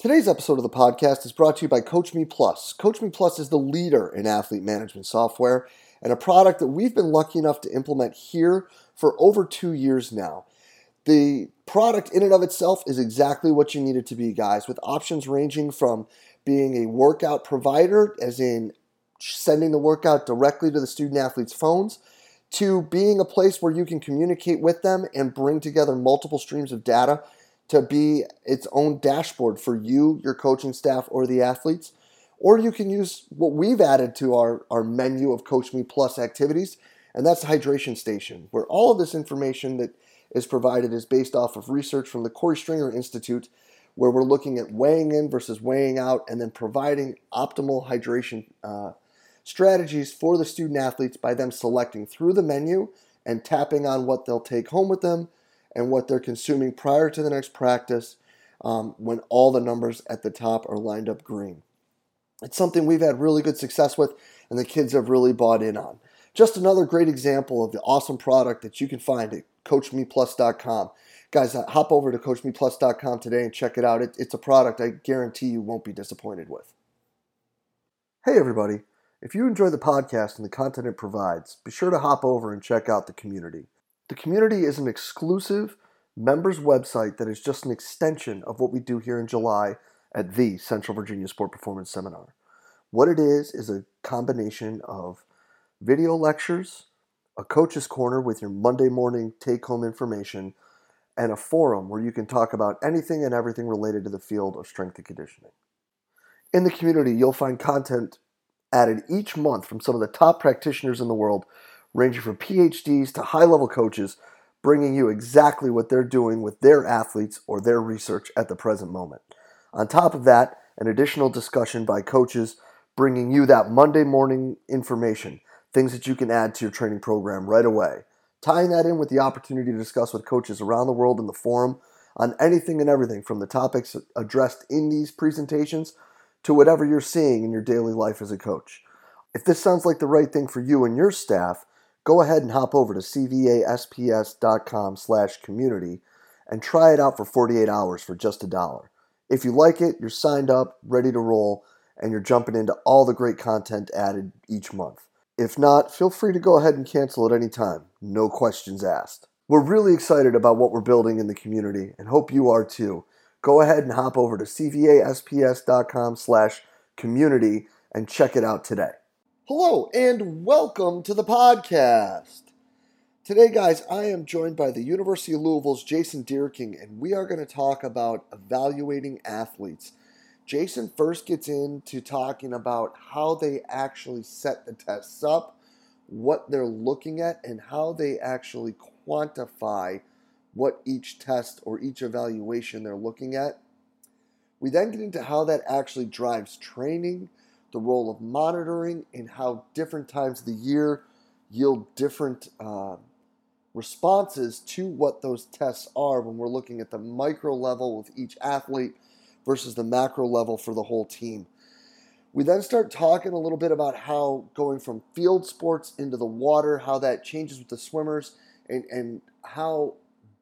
Today's episode of the podcast is brought to you by CoachMe Plus. CoachMe Plus is the leader in athlete management software and a product that we've been lucky enough to implement here for over two years now. The product in and of itself is exactly what you need it to be, guys, with options ranging from being a workout provider, as in sending the workout directly to the student athletes' phones, to being a place where you can communicate with them and bring together multiple streams of data to be its own dashboard for you, your coaching staff, or the athletes. Or you can use what we've added to our, our menu of Coach Me Plus activities, and that's the Hydration Station, where all of this information that is provided is based off of research from the Korey Stringer Institute, where we're looking at weighing in versus weighing out and then providing optimal hydration uh, strategies for the student athletes by them selecting through the menu and tapping on what they'll take home with them and what they're consuming prior to the next practice um, when all the numbers at the top are lined up green. It's something we've had really good success with, and the kids have really bought in on. Just another great example of the awesome product that you can find at CoachMePlus.com. Guys, uh, hop over to CoachMePlus.com today and check it out. It, it's a product I guarantee you won't be disappointed with. Hey, everybody. If you enjoy the podcast and the content it provides, be sure to hop over and check out the community. The community is an exclusive members website that is just an extension of what we do here in July at the Central Virginia Sport Performance Seminar. What it is is a combination of video lectures, a coach's corner with your Monday morning take home information, and a forum where you can talk about anything and everything related to the field of strength and conditioning. In the community, you'll find content added each month from some of the top practitioners in the world ranging from PhDs to high level coaches, bringing you exactly what they're doing with their athletes or their research at the present moment. On top of that, an additional discussion by coaches bringing you that Monday morning information, things that you can add to your training program right away. Tying that in with the opportunity to discuss with coaches around the world in the forum on anything and everything from the topics addressed in these presentations to whatever you're seeing in your daily life as a coach. If this sounds like the right thing for you and your staff, go ahead and hop over to cvasps.com slash community and try it out for 48 hours for just a dollar. If you like it, you're signed up, ready to roll, and you're jumping into all the great content added each month. If not, feel free to go ahead and cancel at any time. No questions asked. We're really excited about what we're building in the community and hope you are too. Go ahead and hop over to cvasps.com slash community and check it out today. Hello and welcome to the podcast. Today, guys, I am joined by the University of Louisville's Jason Dierking, and we are going to talk about evaluating athletes. Jason first gets into talking about how they actually set the tests up, what they're looking at, and how they actually quantify what each test or each evaluation they're looking at. We then get into how that actually drives training the role of monitoring, and how different times of the year yield different uh, responses to what those tests are when we're looking at the micro level with each athlete versus the macro level for the whole team. We then start talking a little bit about how going from field sports into the water, how that changes with the swimmers, and, and how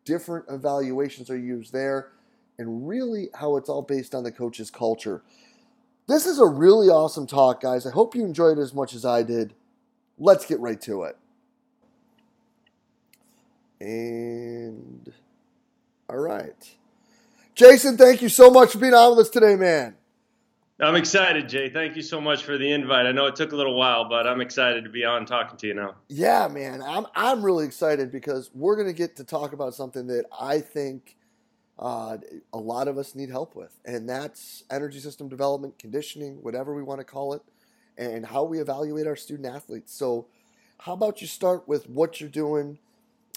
different evaluations are used there, and really how it's all based on the coach's culture. This is a really awesome talk, guys. I hope you enjoyed it as much as I did. Let's get right to it. And all right. Jason, thank you so much for being on with us today, man. I'm excited, Jay. Thank you so much for the invite. I know it took a little while, but I'm excited to be on talking to you now. Yeah, man. I'm I'm really excited because we're going to get to talk about something that I think uh, a lot of us need help with, and that's energy system development, conditioning, whatever we want to call it, and how we evaluate our student athletes. So, how about you start with what you're doing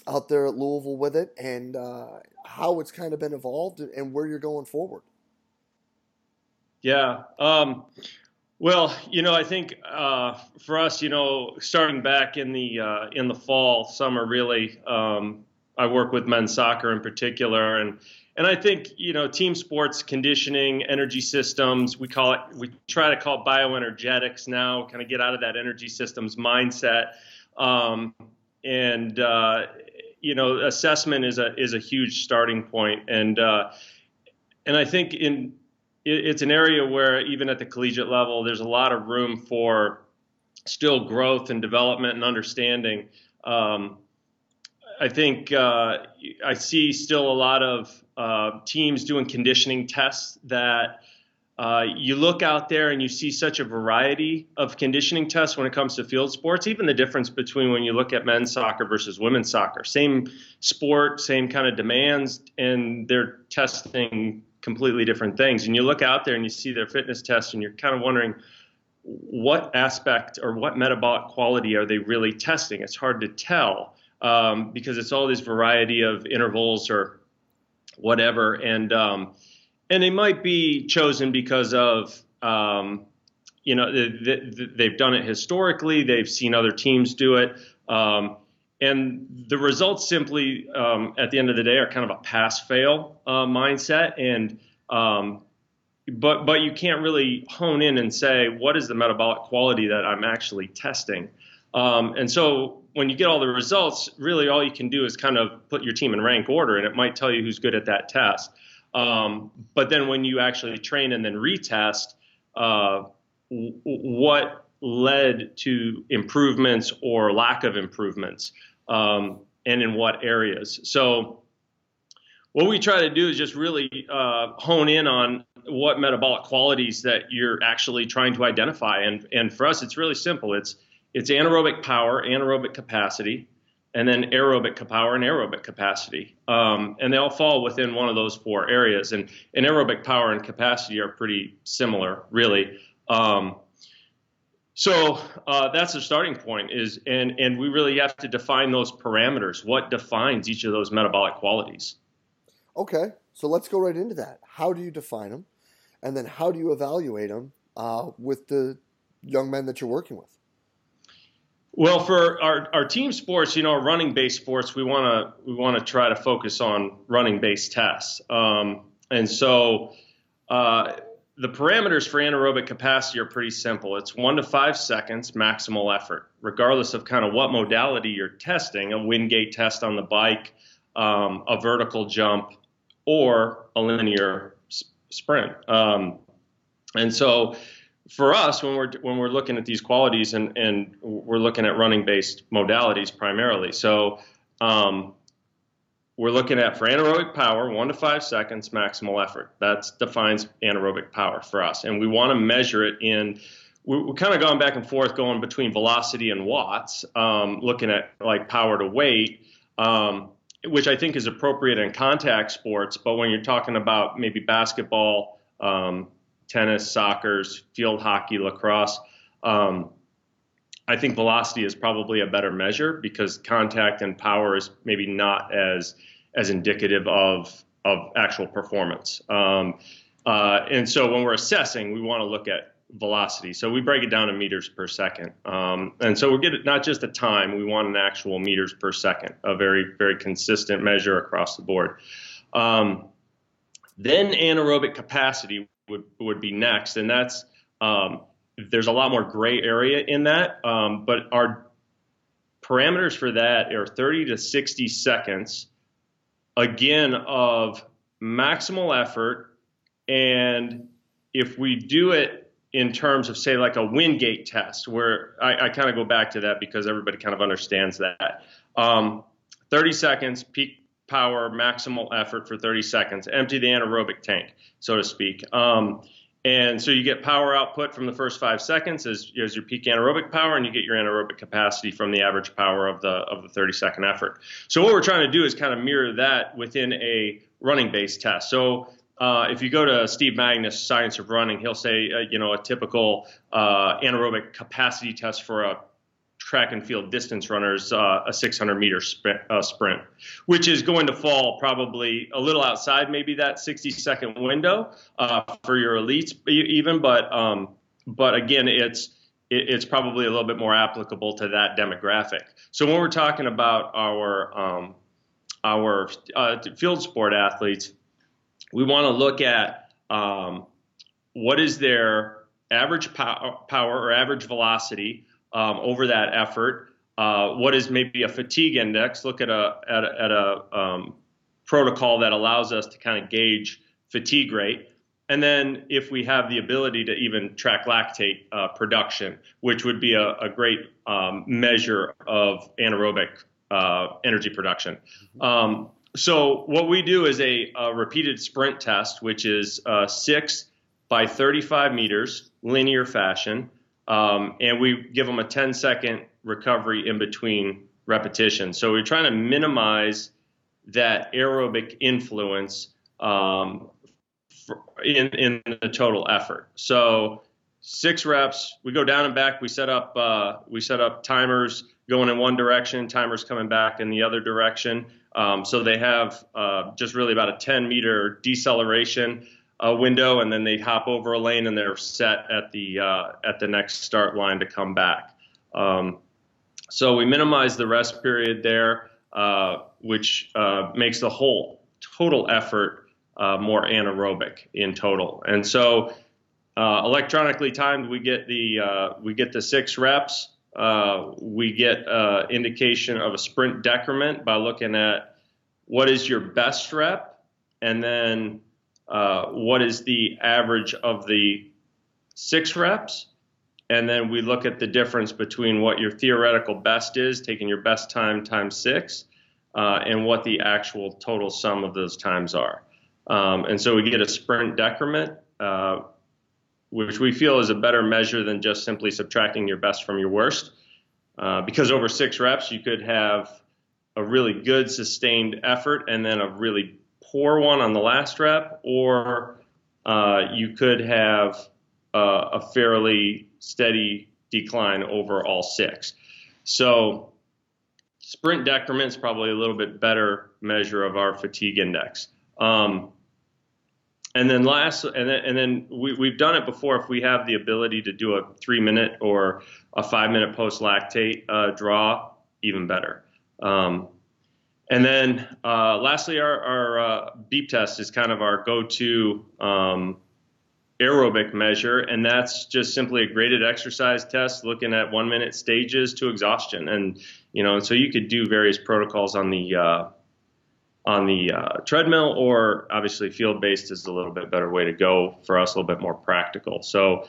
out there at Louisville with it, and uh, how it's kind of been evolved, and where you're going forward? Yeah. Um, well, you know, I think uh, for us, you know, starting back in the uh, in the fall, summer, really, um, I work with men's soccer in particular, and and I think you know team sports conditioning, energy systems. We call it. We try to call bioenergetics now. Kind of get out of that energy systems mindset. Um, and uh, you know, assessment is a is a huge starting point. And uh, and I think in it, it's an area where even at the collegiate level, there's a lot of room for still growth and development and understanding. Um, I think uh, I see still a lot of uh, teams doing conditioning tests that uh, you look out there and you see such a variety of conditioning tests when it comes to field sports. Even the difference between when you look at men's soccer versus women's soccer, same sport, same kind of demands, and they're testing completely different things. And you look out there and you see their fitness tests, and you're kind of wondering what aspect or what metabolic quality are they really testing? It's hard to tell um, because it's all this variety of intervals or whatever. And um, and they might be chosen because of um, you know they, have done it historically. They've seen other teams do it, um, and the results simply um, at the end of the day are kind of a pass-fail uh, mindset. And um, but but you can't really hone in and say what is the metabolic quality that I'm actually testing. And so when you get all the results, really all you can do is kind of put your team in rank order, and it might tell you who's good at that test. Um, but then when you actually train and then retest, uh, w- what led to improvements or lack of improvements, um, and in what areas? So what we try to do is just really uh, hone in on what metabolic qualities that you're actually trying to identify. And and for us, it's really simple. It's it's anaerobic power, anaerobic capacity, and then aerobic power and aerobic capacity. Um, and they all fall within one of those four areas. And, and aerobic power and capacity are pretty similar, really. Um, so uh, that's the starting point is, and, and we really have to define those parameters. What defines each of those metabolic qualities? Okay, so let's go right into that. How do you define them? And then how do you evaluate them uh, with the young men that you're working with? Well, for our, our team sports, you know, running based sports, we want to we want to try to focus on running based tests. Um, and so uh, the parameters for anaerobic capacity are pretty simple. It's one to five seconds maximal effort, regardless of kind of what modality you're testing. A Wingate test on the bike, um, a vertical jump, or a linear sprint. Um, and so for us, when we're when we're looking at these qualities and and we're looking at running based modalities primarily, so um, we're looking at for anaerobic power, one to five seconds maximal effort. That defines anaerobic power for us, and we want to measure it in. We're, kind of going back and forth, going between velocity and watts, um, looking at like power to weight. Um, which I think is appropriate in contact sports, but when you're talking about maybe basketball, um, tennis, soccer, field hockey, lacrosse. Um, I think velocity is probably a better measure because contact and power is maybe not as as indicative of of actual performance. Um, uh, and so when we're assessing, we want to look at velocity. So we break it down in meters per second. Um, and so we get not just a time, we want an actual meters per second, a very, very consistent measure across the board. Um, then anaerobic capacity, would would be next, and that's um, there's a lot more gray area in that, um, but our parameters for that are 30 to 60 seconds, again of maximal effort, and if we do it in terms of say like a Wingate test, where I, I kind of go back to that because everybody kind of understands that. Um, 30 seconds, peak power, maximal effort for 30 seconds, empty the anaerobic tank, so to speak. Um, and so you get power output from the first five seconds as, as your peak anaerobic power, and you get your anaerobic capacity from the average power of the of the 30 second effort. So what we're trying to do is kind of mirror that within a running based test. So uh, if you go to Steve Magness, Science of Running, he'll say, uh, you know, a typical uh, anaerobic capacity test for a track and field distance runners uh, a 600 meter sprint, uh, sprint, which is going to fall probably a little outside maybe that 60 second window uh, for your elites even, but um, but again it's it, it's probably a little bit more applicable to that demographic. So when we're talking about our um, our uh, field sport athletes, we want to look at um, what is their average pow- power or average velocity um, over that effort. Uh, what is maybe a fatigue index? Look at a at a, at a um, protocol that allows us to kind of gauge fatigue rate, and then if we have the ability to even track lactate uh, production, which would be a, a great um, measure of anaerobic uh, energy production. Mm-hmm. Um, so what we do is a, a repeated sprint test, which is uh, six by 35 meters, linear fashion, um, and we give them a 10 second recovery in between repetitions. So we're trying to minimize that aerobic influence um, in, in the total effort. So six reps, we go down and back. We set up uh, we set up timers going in one direction, timers coming back in the other direction. Um, so they have uh, just really about a 10 meter deceleration uh, window, and then they hop over a lane and they're set at the uh, at the next start line to come back. Um, so we minimize the rest period there, uh, which uh, makes the whole total effort uh, more anaerobic in total. And so uh, electronically timed, we get the we get the six reps. We get indication of a sprint decrement by looking at what is your best rep, and then uh, what is the average of the six reps, and then we look at the difference between what your theoretical best is, taking your best time times six, uh, and what the actual total sum of those times are. Um, and so we get a sprint decrement, uh, which we feel is a better measure than just simply subtracting your best from your worst. Uh, because over six reps, you could have a really good sustained effort and then a really poor one on the last rep, or uh, you could have uh, a fairly steady decline over all six. So sprint decrement is probably a little bit better measure of our fatigue index. Um, and then last, and then, and then we, we've done it before. If we have the ability to do a three minute or a five minute post lactate uh, draw, even better. Um, and then uh, lastly, our, our uh, beep test is kind of our go to um, aerobic measure, and that's just simply a graded exercise test looking at one minute stages to exhaustion. And you know, so you could do various protocols on the uh, on the uh, treadmill, or obviously field based is a little bit better way to go for us, a little bit more practical. So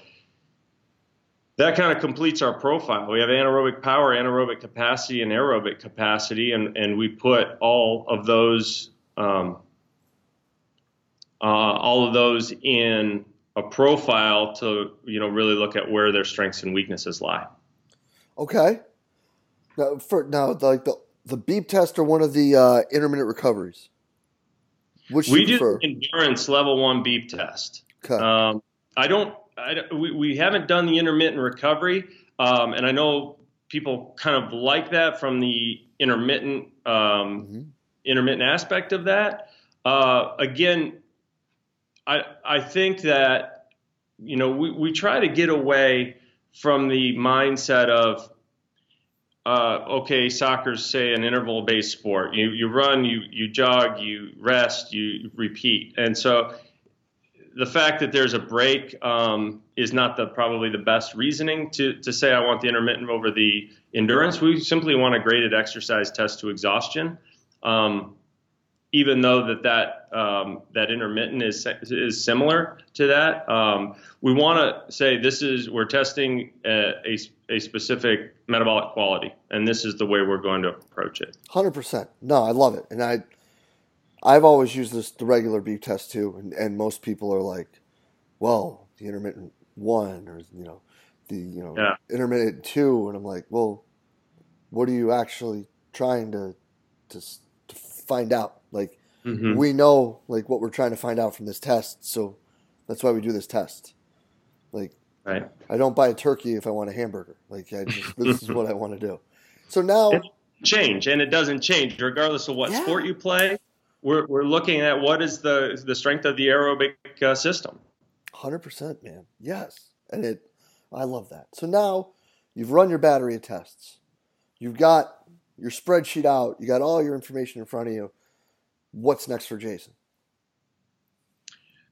that kind of completes our profile. We have anaerobic power, anaerobic capacity, and aerobic capacity, and, and we put all of those um, uh, all of those in a profile to you know really look at where their strengths and weaknesses lie. Okay. Now, for now, like the the beep test or one of the uh, intermittent recoveries? Which we do prefer? endurance level one beep test. Okay. Um, I don't. I, we, we haven't done the intermittent recovery, um, and I know people kind of like that from the intermittent um, mm-hmm. intermittent aspect of that. Uh, again, I I think that you know we, we try to get away from the mindset of uh, okay, soccer's say an interval based sport. You you run, you you jog, you rest, you repeat, and so the fact that there's a break um, is not the probably the best reasoning to to say I want the intermittent over the endurance. We simply want a graded exercise test to exhaustion. Um, even though that that um, that intermittent is is similar to that, um, we want to say this is we're testing a, a, a, specific metabolic quality, and this is the way we're going to approach it. Hundred percent. No, I love it, and I I've always used this the regular beep test too, and, and most people are like, well, the intermittent one, or you know, the you know yeah. intermittent two, and I'm like, well, what are you actually trying to to, to find out? Like mm-hmm. we know like what we're trying to find out from this test, so that's why we do this test. Like right. I don't buy a turkey if I want a hamburger. Like I just, this is what I want to do. So now it change and it doesn't change regardless of what yeah. sport you play. We're we're looking at what is the the strength of the aerobic uh, system. Hundred percent, man. Yes, and it. I love that. So now you've run your battery of tests. You've got your spreadsheet out. You got all your information in front of you what's next for Jason?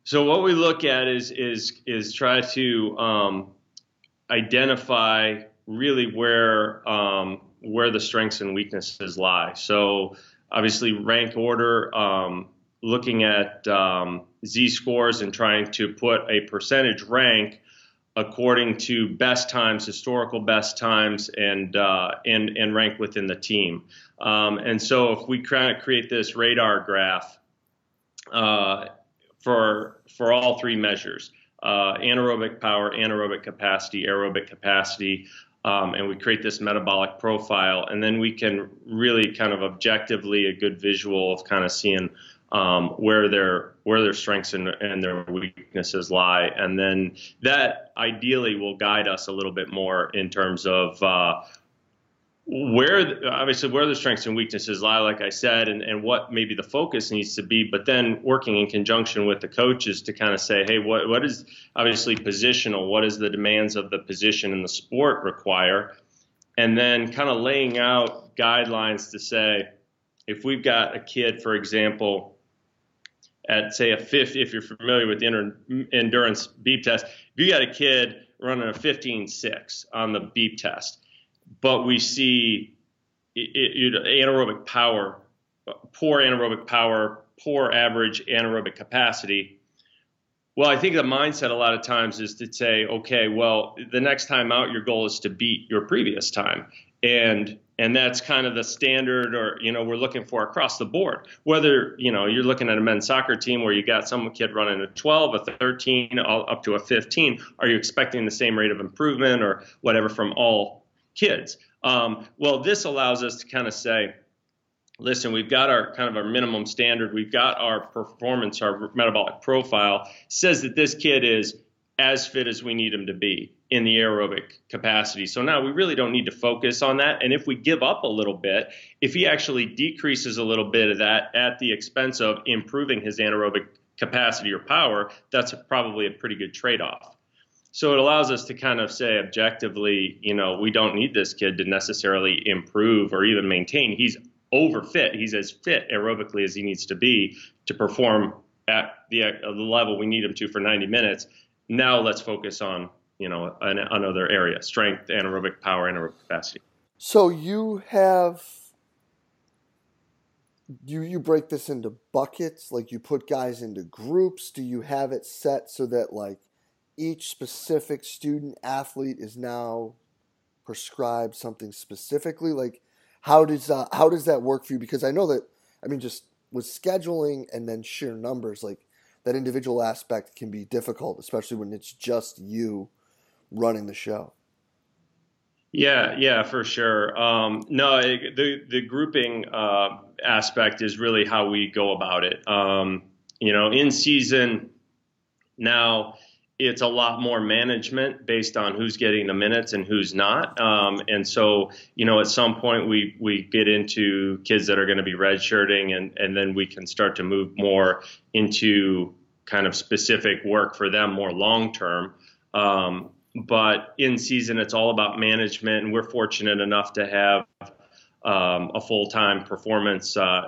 So what we look at is is is try to um, identify really where um, where the strengths and weaknesses lie. So obviously rank order um, looking at um, Z scores and trying to put a percentage rank according to best times, historical best times, and uh, and and rank within the team. Um, and so, if we kind of create this radar graph uh, for for all three measures, uh, anaerobic power, anaerobic capacity, aerobic capacity. Um, and we create this metabolic profile, and then we can really kind of objectively a good visual of kind of seeing um, where their where their strengths and, and, their weaknesses lie, and then that ideally will guide us a little bit more in terms of uh, where obviously where the strengths and weaknesses lie, like I said, and, and what maybe the focus needs to be, but then working in conjunction with the coaches to kind of say, hey, what what is obviously positional, what is the demands of the position and the sport require, and then kind of laying out guidelines to say, if we've got a kid, for example, at say a 50, if you're familiar with the endurance beep test, if you got a kid running a 15.6 on the beep test, but we see it, it, anaerobic power, poor anaerobic power, poor average anaerobic capacity. Well, I think the mindset a lot of times is to say, okay, well, the next time out, your goal is to beat your previous time. And and that's kind of the standard or you know we're looking for across the board whether you know you're looking at a men's soccer team where you got some kid running a 12 a 13 up to a 15 are you expecting the same rate of improvement or whatever from all kids um, well this allows us to kind of say listen we've got our kind of our minimum standard we've got our performance our metabolic profile says that this kid is as fit as we need him to be in the aerobic capacity. So now we really don't need to focus on that. And if we give up a little bit, if he actually decreases a little bit of that at the expense of improving his anaerobic capacity or power, that's probably a pretty good trade off. So it allows us to kind of say objectively, you know, we don't need this kid to necessarily improve or even maintain. He's overfit. He's as fit aerobically as he needs to be to perform at the, uh, the level we need him to for 90 minutes now let's focus on you know an, another area: strength, anaerobic power, anaerobic capacity. So you have do you break this into buckets like you put guys into groups do you have it set so that like each specific student athlete is now prescribed something specifically like how does uh, how does that work for you because i know that i mean just with scheduling and then sheer numbers like that individual aspect can be difficult, especially when it's just you running the show. Yeah, yeah, for sure. Um, no, the the grouping uh, aspect is really how we go about it. Um, you know, in season now, it's a lot more management based on who's getting the minutes and who's not. Um, and so, you know, at some point we we get into kids that are going to be redshirting, and and then we can start to move more into kind of specific work for them more long term. Um, but in season, it's all about management, and we're fortunate enough to have um, a full-time performance uh, uh,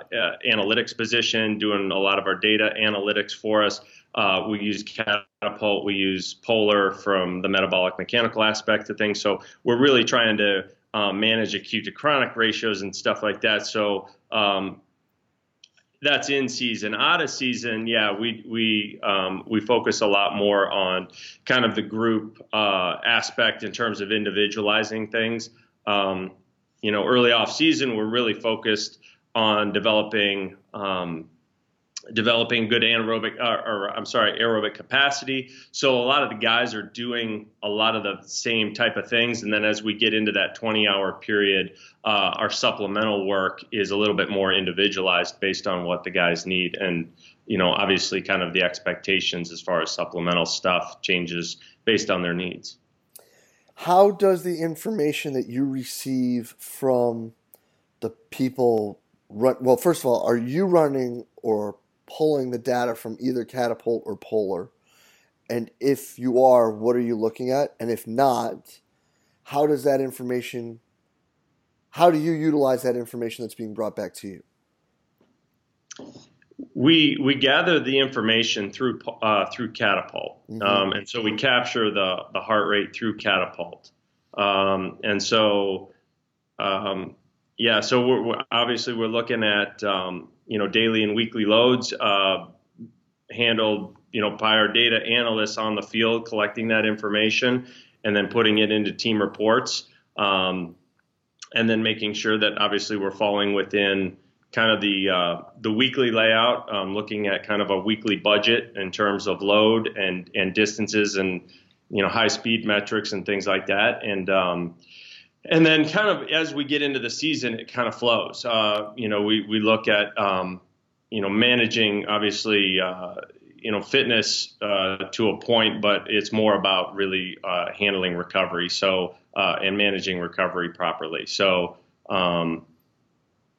analytics position, doing a lot of our data analytics for us. Uh, we use Catapult, we use Polar from the metabolic mechanical aspect of things. So we're really trying to um, manage acute to chronic ratios and stuff like that. So um, that's in season. Out of season, yeah, we we um, we focus a lot more on kind of the group uh, aspect in terms of individualizing things. Um, you know, early off season, we're really focused on developing um, developing good anaerobic, or, or, I'm sorry, aerobic capacity. So a lot of the guys are doing a lot of the same type of things. And then as we get into that 20 hour period, uh, our supplemental work is a little bit more individualized based on what the guys need. And, you know, obviously kind of the expectations as far as supplemental stuff changes based on their needs. How does the information that you receive from the people run? Well, first of all, are you running or pulling the data from either Catapult or Polar? And if you are, what are you looking at? And if not, how does that information, how do you utilize that information that's being brought back to you? We we gather the information through uh, through Catapult, mm-hmm. um, and so we capture the the heart rate through Catapult, um, and so um, Yeah, so we're, we're, obviously we're looking at um, you know daily and weekly loads uh, handled you know by our data analysts on the field collecting that information and then putting it into team reports um, and then making sure that obviously we're falling within kind of the uh, the weekly layout, um, looking at kind of a weekly budget in terms of load and and distances and you know high speed metrics and things like that. And um, and then kind of as we get into the season, it kind of flows. Uh, you know, we, we look at, um, you know, managing obviously, uh, you know, fitness uh, to a point, but it's more about really uh, handling recovery. So, uh, and managing recovery properly. So, um,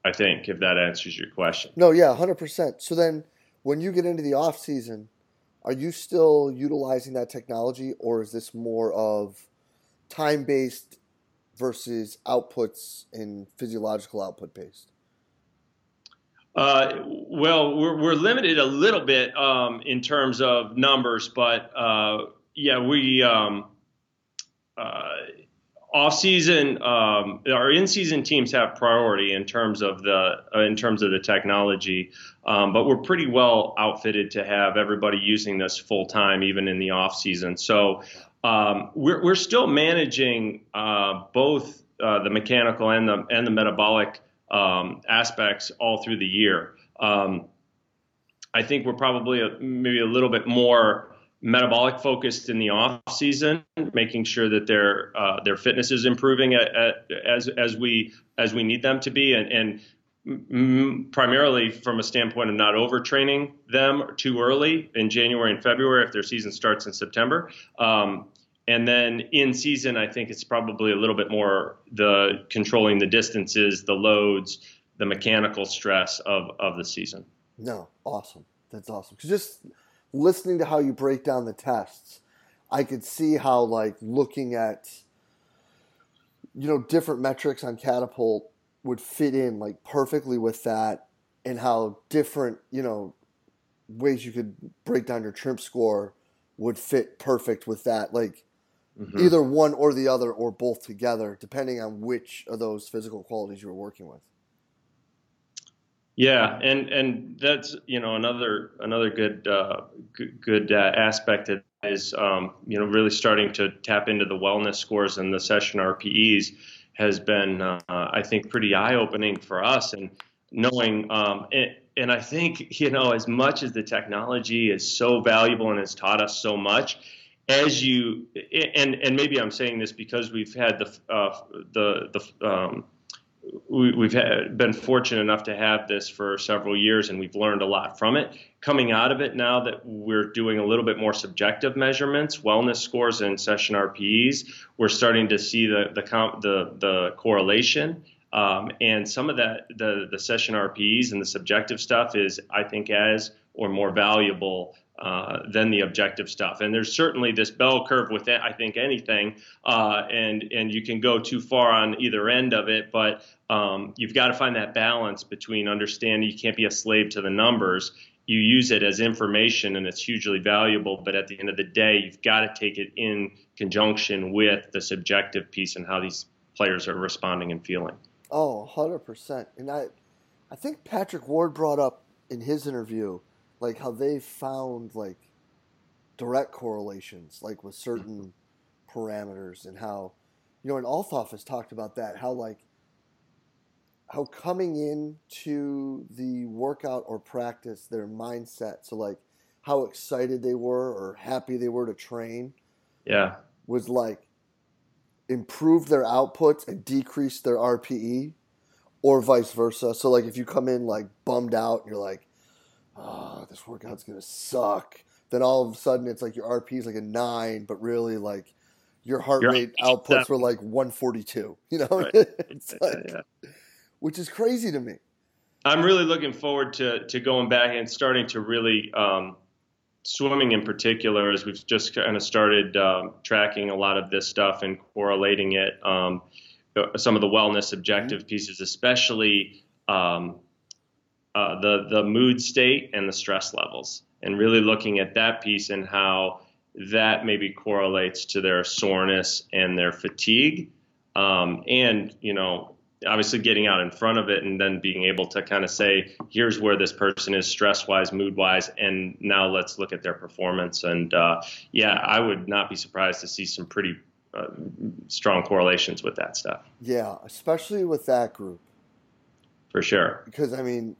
I think if that answers your question. No, yeah, 100%. So then when you get into the off season, are you still utilizing that technology or is this more of time based versus outputs and physiological output based? Uh, well, we're, we're limited a little bit um, in terms of numbers, but uh, yeah, we um, uh, off season, um, our in season teams have priority in terms of the uh, in terms of the technology, um, but we're pretty well outfitted to have everybody using this full time, even in the off season. So um, we're, we're still managing uh, both uh, the mechanical and the and the metabolic um, aspects all through the year. Um, I think we're probably a, maybe a little bit more metabolic focused in the off season, making sure that their uh, their fitness is improving at, at, as as we as we need them to be, and, and primarily from a standpoint of not overtraining them too early in January and February if their season starts in September. Um, and then in season, I think it's probably a little bit more the controlling the distances, the loads, the mechanical stress of, of the season. No, awesome. That's awesome. Just listening to how you break down the tests, I could see how like looking at you know different metrics on Catapult would fit in like perfectly with that, and how different you know ways you could break down your trim score would fit perfect with that. Like Mm-hmm. Either one or the other, or both together, depending on which of those physical qualities you were working with. Yeah, and and that's you know another another good uh, good, good uh, aspect is um, you know really starting to tap into the wellness scores and the session RPEs has been uh, I think pretty eye opening for us and knowing um, and, and I think you know as much as the technology is so valuable and has taught us so much as you and and maybe I'm saying this because we've had the uh, the the um, we, have had, been fortunate enough to have this for several years, and we've learned a lot from it. Coming out of it now that we're doing a little bit more subjective measurements, wellness scores, and session RPEs, we're starting to see the the the, the correlation. Um, and some of that, the the session RPEs and the subjective stuff is, I think, as or more valuable uh, than the objective stuff. And there's certainly this bell curve with I think anything, uh, and and you can go too far on either end of it. But um, you've got to find that balance between understanding you can't be a slave to the numbers. You use it as information, and it's hugely valuable. But at the end of the day, you've got to take it in conjunction with the subjective piece and how these players are responding and feeling. Oh, 100%. And I, I think Patrick Ward brought up in his interview – like how they found like direct correlations like with certain parameters and how you know and Althoff has talked about that how like how coming in to the workout or practice their mindset so like how excited they were or happy they were to train yeah. was like improve their outputs and decrease their RPE or vice versa. So like if you come in like bummed out you're like oh, this workout's gonna suck. Then all of a sudden it's like your RP is like a nine, but really like your heart your rate outputs were like 142. You know, right. like, yeah. which is crazy to me. I'm really looking forward to to going back and starting to really um, swimming in particular, as we've just kind of started um, tracking a lot of this stuff and correlating it. Um, some of the wellness objective mm-hmm. pieces, especially um, uh, the the mood state and the stress levels, and really looking at that piece and how that maybe correlates to their soreness and their fatigue. Um, and you know, obviously getting out in front of it and then being able to kind of say, here's where this person is stress wise, mood wise, and now let's look at their performance. And uh, yeah, I would not be surprised to see some pretty uh, strong correlations with that stuff. Yeah, especially with that group. For sure. Because, I mean,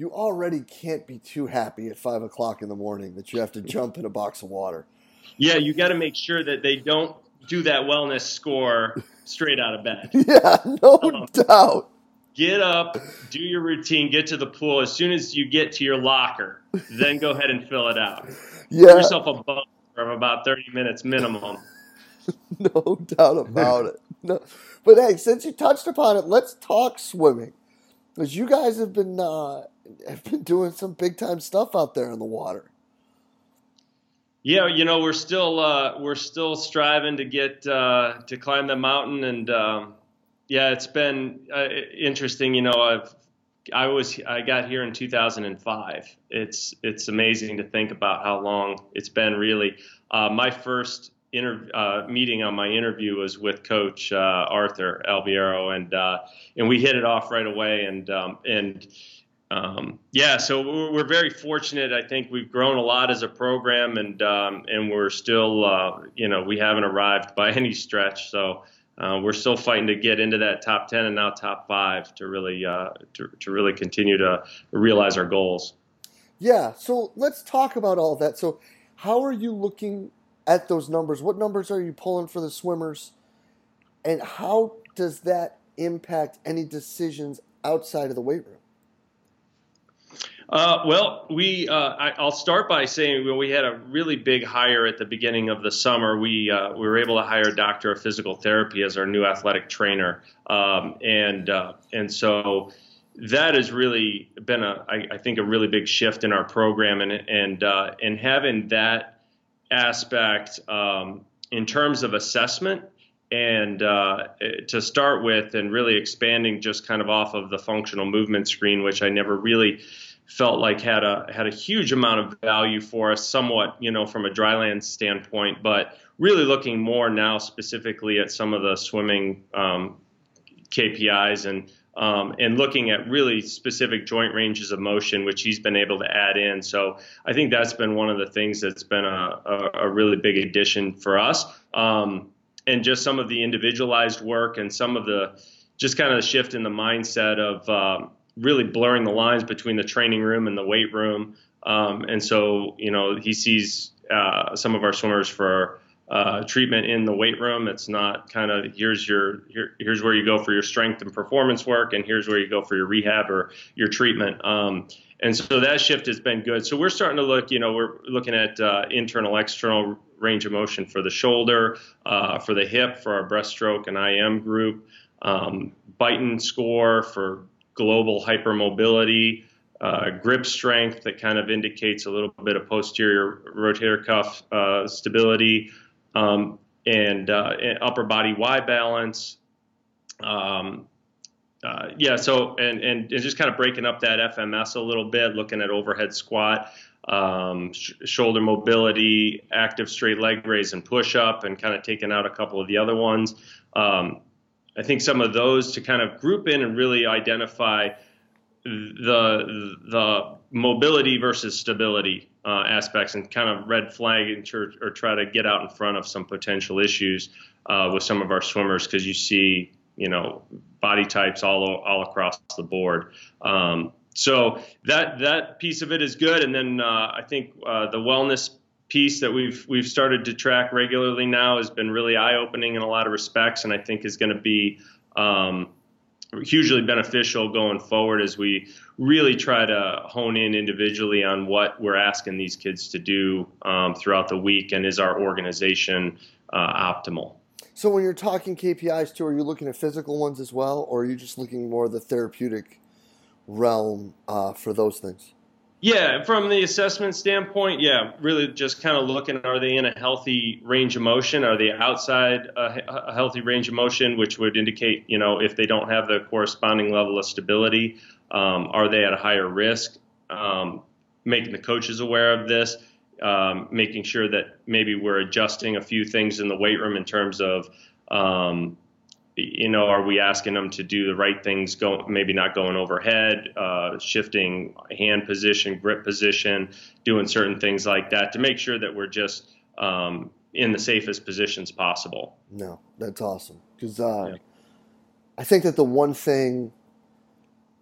you already can't be too happy at five o'clock in the morning that you have to jump in a box of water. Yeah, you got to make sure that they don't do that wellness score straight out of bed. Yeah, no um, doubt. Get up, do your routine, get to the pool. As soon as you get to your locker, then go ahead and fill it out. Yeah. Give yourself a buffer of about 30 minutes minimum. no doubt about it. No. But hey, since you touched upon it, let's talk swimming. Because you guys have been uh, have been doing some big time stuff out there in the water. Yeah, you know we're still uh, we're still striving to get uh, to climb the mountain, and um, yeah, it's been uh, interesting. You know, I've I was I got here in 2005. It's it's amazing to think about how long it's been. Really, uh, my first inter- uh, meeting on my interview was with Coach uh, Arthur Albiero, and uh, and we hit it off right away, and um, and um, yeah, so we're, we're, very fortunate. I think we've grown a lot as a program, and um, and we're still, uh, you know, we haven't arrived by any stretch. So uh, we're still fighting to get into that top ten and now top five to really uh, to, to really continue to realize our goals. Yeah. So let's talk about all that. So how are you looking at those numbers? What numbers are you pulling for the swimmers, and how does that impact any decisions outside of the weight room? Uh, well, we uh, I, will start by saying well, we had a really big hire at the beginning of the summer. We uh, we were able to hire a doctor of physical therapy as our new athletic trainer, um, and uh, and so that has really been a I, I, think a really big shift in our program, and and uh, and having that aspect um, in terms of assessment and uh, to start with, and really expanding just kind of off of the functional movement screen, which I never really felt like had a had a huge amount of value for us, somewhat you know from a dryland standpoint, but really looking more now specifically at some of the swimming um, KPIs and um, and looking at really specific joint ranges of motion, which he's been able to add in. So I think that's been one of the things that's been a, a, a really big addition for us. Um, and just some of the individualized work and some of the just kind of the shift in the mindset of um, really blurring the lines between the training room and the weight room. Um, and so, you know, he sees uh, some of our swimmers for uh, treatment in the weight room. It's not kind of here's your here, here's where you go for your strength and performance work, and here's where you go for your rehab or your treatment. Um, and so that shift has been good. So we're starting to look, you know, we're looking at uh, internal, external range of motion for the shoulder, uh, for the hip, for our breaststroke and IM group, um, Beighton score for global hypermobility, uh, grip strength that kind of indicates a little bit of posterior rotator cuff uh, stability, um, and, uh, and, upper body Y balance. Um, uh, yeah, so and, and just kind of breaking up that FMS a little bit, looking at overhead squat, um, sh- shoulder mobility, active straight leg raise and push up, and kind of taking out a couple of the other ones. Um, I think some of those to kind of group in and really identify the the mobility versus stability uh, aspects and kind of red flag or, or, try to get out in front of some potential issues uh, with some of our swimmers because you see you know body types all all across the board. Um, so that that piece of it is good, and then uh, I think uh, the wellness piece that we've we've started to track regularly now has been really eye opening in a lot of respects, and I think is going to be um, hugely beneficial going forward as we really try to hone in individually on what we're asking these kids to do um, throughout the week, and is our organization uh, optimal. So when you're talking KPIs too, are you looking at physical ones as well, or are you just looking more the therapeutic realm uh, for those things? Yeah, from the assessment standpoint, yeah, really just kind of looking are they in a healthy range of motion? Are they outside a, a, healthy range of motion, which would indicate, you know, if they don't have the corresponding level of stability, um, are they at a higher risk? Um, making the coaches aware of this, um, making sure that maybe we're adjusting a few things in the weight room in terms of um, you know, are we asking them to do the right things? Go maybe not going overhead, uh, shifting hand position, grip position, doing certain things like that to make sure that we're just um, in the safest positions possible. No, that's awesome because uh, yeah. I think that the one thing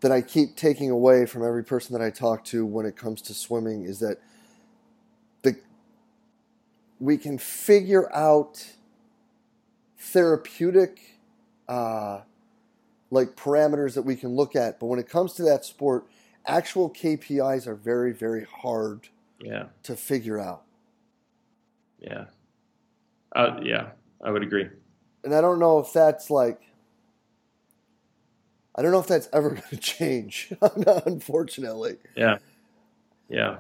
that I keep taking away from every person that I talk to when it comes to swimming is that the we can figure out therapeutic uh, like parameters that we can look at, but when it comes to that sport, actual KPIs are very very hard yeah. to figure out. Yeah. Uh, yeah, I would agree. And I don't know if that's like I don't know if that's ever going to change, unfortunately. Yeah. Yeah.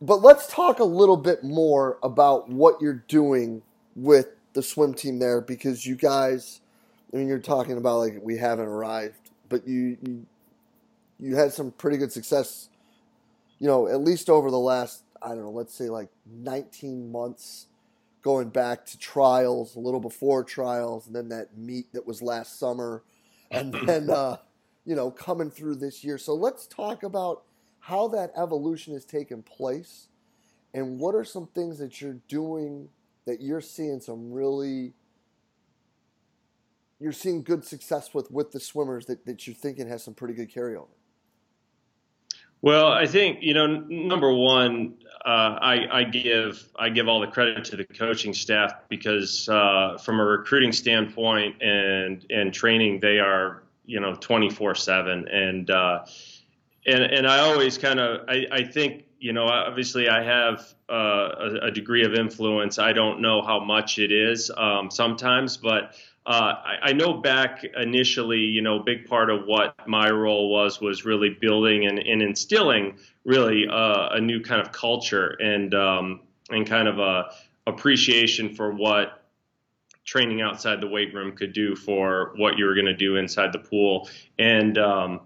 But let's talk a little bit more about what you're doing with the swim team there because you guys, I mean, you're talking about like we haven't arrived, but you, you, you had some pretty good success, you know, at least over the last, I don't know, let's say like 19 months going back to trials, a little before trials, and then that meet that was last summer and then uh, you know coming through this year. So let's talk about how that evolution has taken place, and what are some things that you're doing that you're seeing some really you're seeing good success with with the swimmers that, that you're thinking has some pretty good carryover. Well, I think you know, number one, uh, I, I, give I give all the credit to the coaching staff because uh, from a recruiting standpoint and and training, they are you know 24 seven and uh, and and I always kind of I, I think you know obviously I have uh, a, a, degree of influence. I don't know how much it is um, sometimes, but uh, I, I, know back initially, you know, a big part of what my role was was really building and, and instilling really uh, a new kind of culture and um, and kind of a appreciation for what training outside the weight room could do for what you were going to do inside the pool. And um,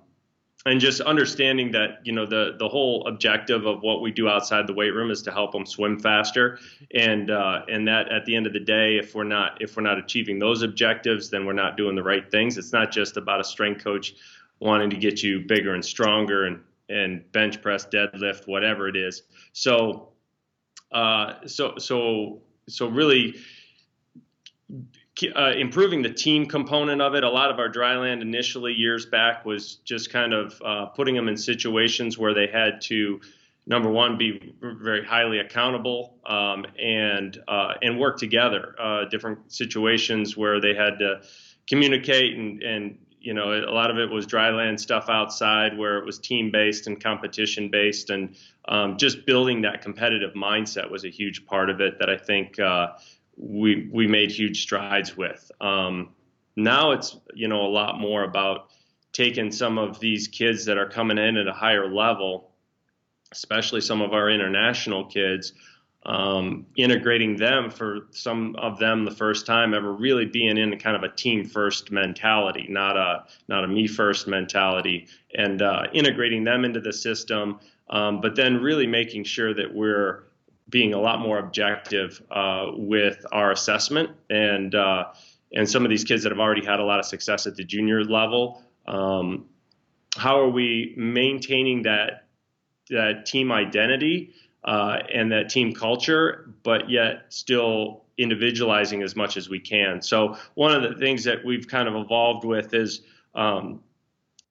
and just understanding that you know the the whole objective of what we do outside the weight room is to help them swim faster. And uh, and that at the end of the day if we're not if we're not achieving those objectives then we're not doing the right things. It's not just about a strength coach wanting to get you bigger and stronger and and bench press deadlift whatever it is. So uh, so so so really uh, improving the team component of it. A lot of our dryland initially years back was just kind of uh, putting them in situations where they had to, number one, be very highly accountable um, and uh, and work together. Uh, different situations where they had to communicate and and you know a lot of it was dryland stuff outside where it was team based and competition based and um, just building that competitive mindset was a huge part of it that I think uh, we we made huge strides with. Um, now it's you know a lot more about taking some of these kids that are coming in at a higher level, especially some of our international kids, um, integrating them for some of them the first time ever really being in kind of a team first mentality, not a not a me first mentality, and uh, integrating them into the system. Um, but then really making sure that we're being a lot more objective uh, with our assessment and uh, and some of these kids that have already had a lot of success at the junior level. Um, how are we maintaining that that team identity uh, and that team culture, but yet still individualizing as much as we can? So one of the things that we've kind of evolved with is, um,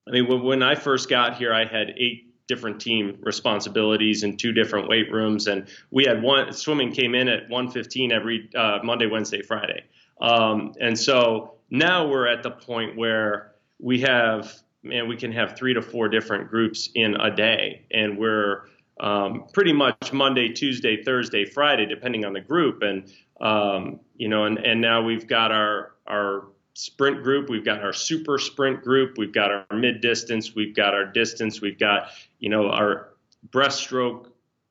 I mean, when, when I first got here, I had eight different team responsibilities in two different weight rooms, and we had one swimming came in at 115 every uh, Monday, Wednesday, Friday, um, and so now we're at the point where we have and we can have three to four different groups in a day, and we're um, pretty much Monday, Tuesday, Thursday, Friday, depending on the group, and um, you know, and and now we've got our our sprint group, we've got our super sprint group, we've got our mid distance, we've got our distance, we've got, you know, our breaststroke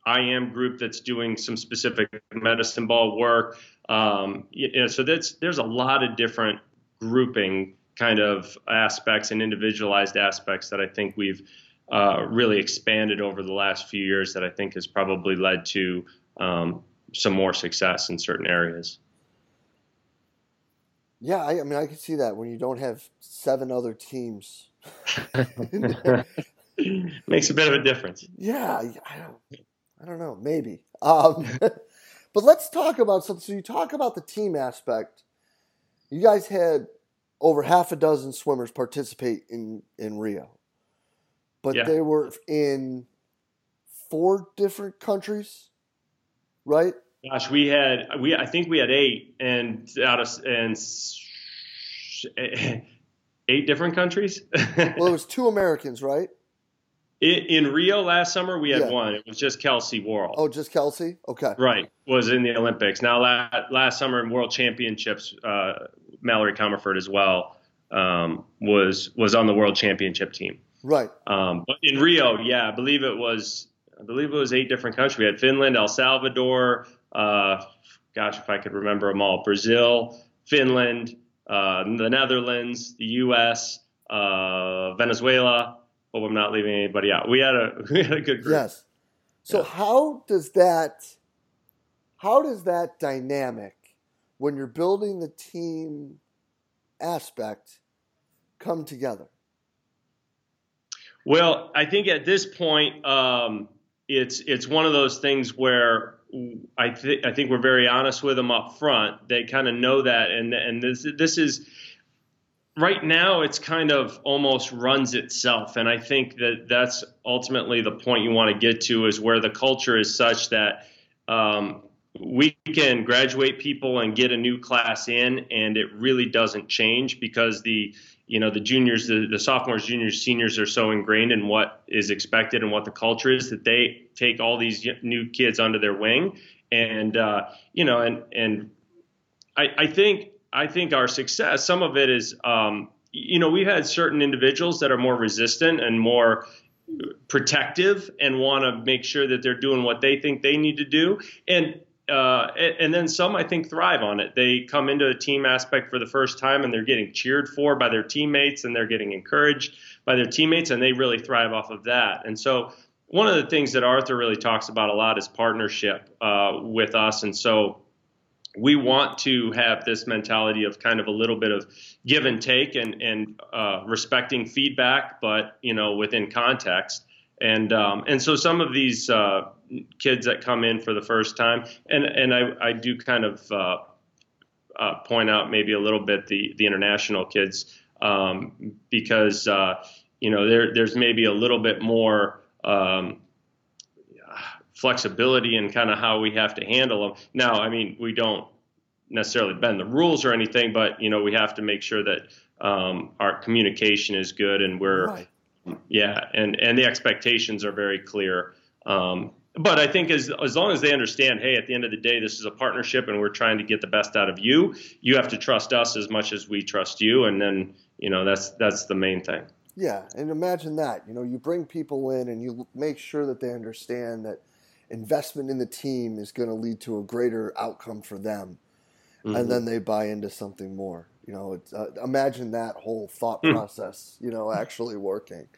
IM group that's doing some specific medicine ball work. Um, you know, so that's there's a lot of different grouping kind of aspects and individualized aspects that I think we've uh, really expanded over the last few years that I think has probably led to um, some more success in certain areas Yeah, I, I mean, I can see that when you don't have seven other teams. Makes a bit of a difference. Yeah, I don't, I don't know, maybe. Um, but let's talk about something. So you talk about the team aspect. You guys had over half a dozen swimmers participate in in Rio, but Yeah. they were in four different countries, right? Gosh, we had we I think we had eight and out of and eight different countries. Well, it was two Americans, right? in, in Rio last summer, we had Yeah. one. It was just Kelsey Worrell. Oh, just Kelsey. Okay. Right, was in the Olympics. Now, last, last summer in World Championships, uh, Mallory Comerford as well um, was was on the World Championship team. Right. Um, but in Rio, yeah, I believe it was I believe it was eight different countries. We had Finland, El Salvador, uh, gosh, if I could remember them all, Brazil, Finland, uh, the Netherlands, the U.S., uh, Venezuela. Hope I'm not leaving anybody out. We had a we had a good group. Yes. So Yeah. how does that how does that dynamic when you're building the team aspect come together? Well, I think at this point, um, it's it's one of those things where I think I think we're very honest with them up front. They kind of know that, and and this this is right now it's kind of almost runs itself, and I think that that's ultimately the point you want to get to is where the culture is such that. Um, we can graduate people and get a new class in, and it really doesn't change because the you know the juniors the, the sophomores juniors seniors are so ingrained in what is expected and what the culture is that they take all these new kids under their wing. And uh, you know and and I, I think I think our success some of it is um, you know we've had certain individuals that are more resistant and more protective and want to make sure that they're doing what they think they need to do. And uh, and, then some I think thrive on it. They come into a team aspect for the first time and they're getting cheered for by their teammates and they're getting encouraged by their teammates and they really thrive off of that. And so one of the things that Arthur really talks about a lot is partnership uh, with us. And so we want to have this mentality of kind of a little bit of give and take and, and uh, respecting feedback, but you know within context. And um, and so some of these uh, kids that come in for the first time, and and I, I do kind of uh, uh, point out maybe a little bit the the international kids um, because uh, you know there there's maybe a little bit more. Um, flexibility in kind of how we have to handle them. Now, I mean, we don't necessarily bend the rules or anything, but you know, we have to make sure that um, our communication is good and we're Right. Yeah, and and the expectations are very clear. Um, but I think as as long as they understand, hey, at the end of the day, this is a partnership, and we're trying to get the best out of you. You have to trust us as much as we trust you, and then you know that's that's the main thing. Yeah, and imagine that. You know, you bring people in and you make sure that they understand that investment in the team is going to lead to a greater outcome for them, Mhm. and then they buy into something more. You know, it's, uh, imagine that whole thought Hmm. process. You know, actually working.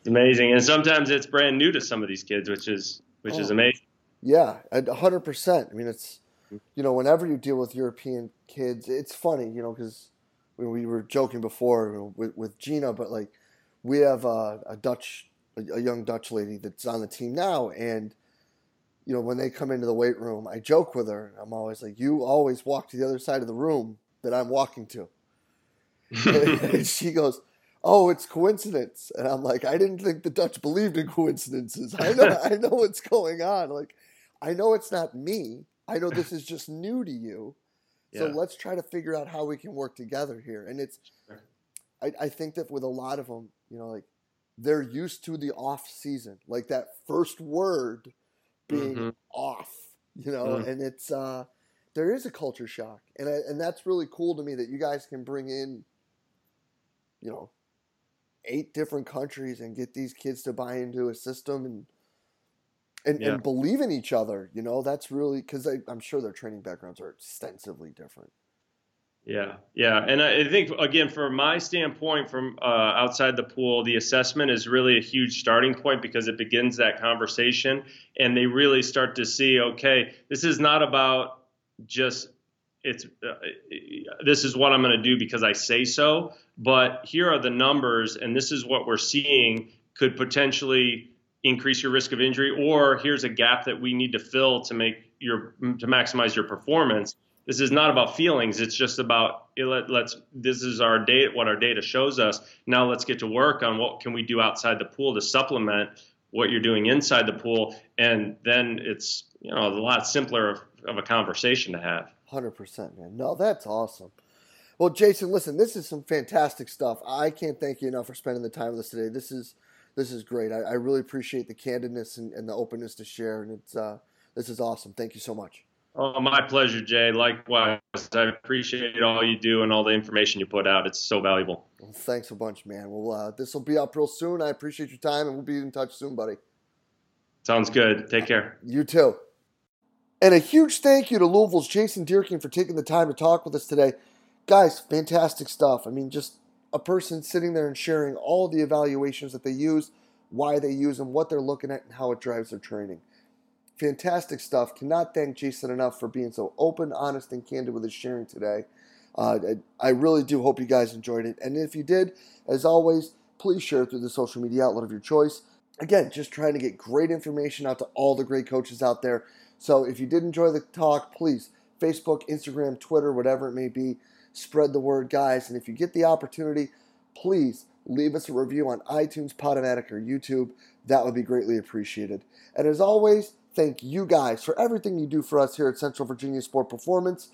It's amazing, and sometimes it's brand new to some of these kids, which is which is Oh. amazing. Yeah, a hundred percent. I mean, it's you know, whenever you deal with European kids, it's funny, you know, because we, we were joking before you know, with with Gina, but like we have a, a Dutch, a, a young Dutch lady that's on the team now, and you know, when they come into the weight room, I joke with her. I'm always like, "You always walk to the other side of the room that I'm walking to," and she goes. Oh, it's coincidence, and I'm like, I didn't think the Dutch believed in coincidences. I know, I know what's going on. Like, I know it's not me. I know this is just new to you. So Yeah. let's try to figure out how we can work together here. And it's, I, I think that with a lot of them, you know, like they're used to the off season, like that first word being Mhm. off, you know, Mm. and it's, uh, there is a culture shock. And, I, and that's really cool to me that you guys can bring in, you know, eight different countries and get these kids to buy into a system and, and, Yeah. and believe in each other. You know, that's really because I'm sure their training backgrounds are extensively different. Yeah, yeah, and I I think again, from my standpoint, from uh, outside the pool, the assessment is really a huge starting point because it begins that conversation, and they really start to see, okay, this is not about just it's uh, this is what I'm going to do because I say so. But here are the numbers, and this is what we're seeing could potentially increase your risk of injury, or here's a gap that we need to fill to make your to maximize your performance. This is not about feelings. It's just about let, us This is our data. What our data shows us. Now let's get to work on what can we do outside the pool to supplement what you're doing inside the pool, and then it's you know a lot simpler of, of a conversation to have. Hundred percent, man. No, that's awesome. Well, Jason, listen, this is some fantastic stuff. I can't thank you enough for spending the time with us today. This is this is great. I, I really appreciate the candidness and, and, the openness to share, and it's uh, this is awesome. Thank you so much. Oh, my pleasure, Jay. Likewise, I appreciate all you do and all the information you put out. It's so valuable. Well, thanks a bunch, man. Well, uh, this will be up real soon. I appreciate your time, and we'll be in touch soon, buddy. Sounds good. Take care. You too. And a huge thank you to Louisville's Jason Dierking for taking the time to talk with us today. Guys, fantastic stuff. I mean, just a person sitting there and sharing all the evaluations that they use, why they use them, what they're looking at, and how it drives their training. Fantastic stuff. Cannot thank Jason enough for being so open, honest, and candid with his sharing today. Uh, I really do hope you guys enjoyed it. And if you did, as always, please share through the social media outlet of your choice. Again, just trying to get great information out to all the great coaches out there. So if you did enjoy the talk, please Facebook, Instagram, Twitter, whatever it may be, spread the word, guys. And if you get the opportunity, please leave us a review on iTunes, Podomatic, or YouTube. That would be greatly appreciated. And as always, thank you guys for everything you do for us here at Central Virginia Sport Performance.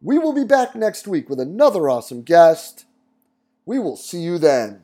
We will be back next week with another awesome guest. We will see you then.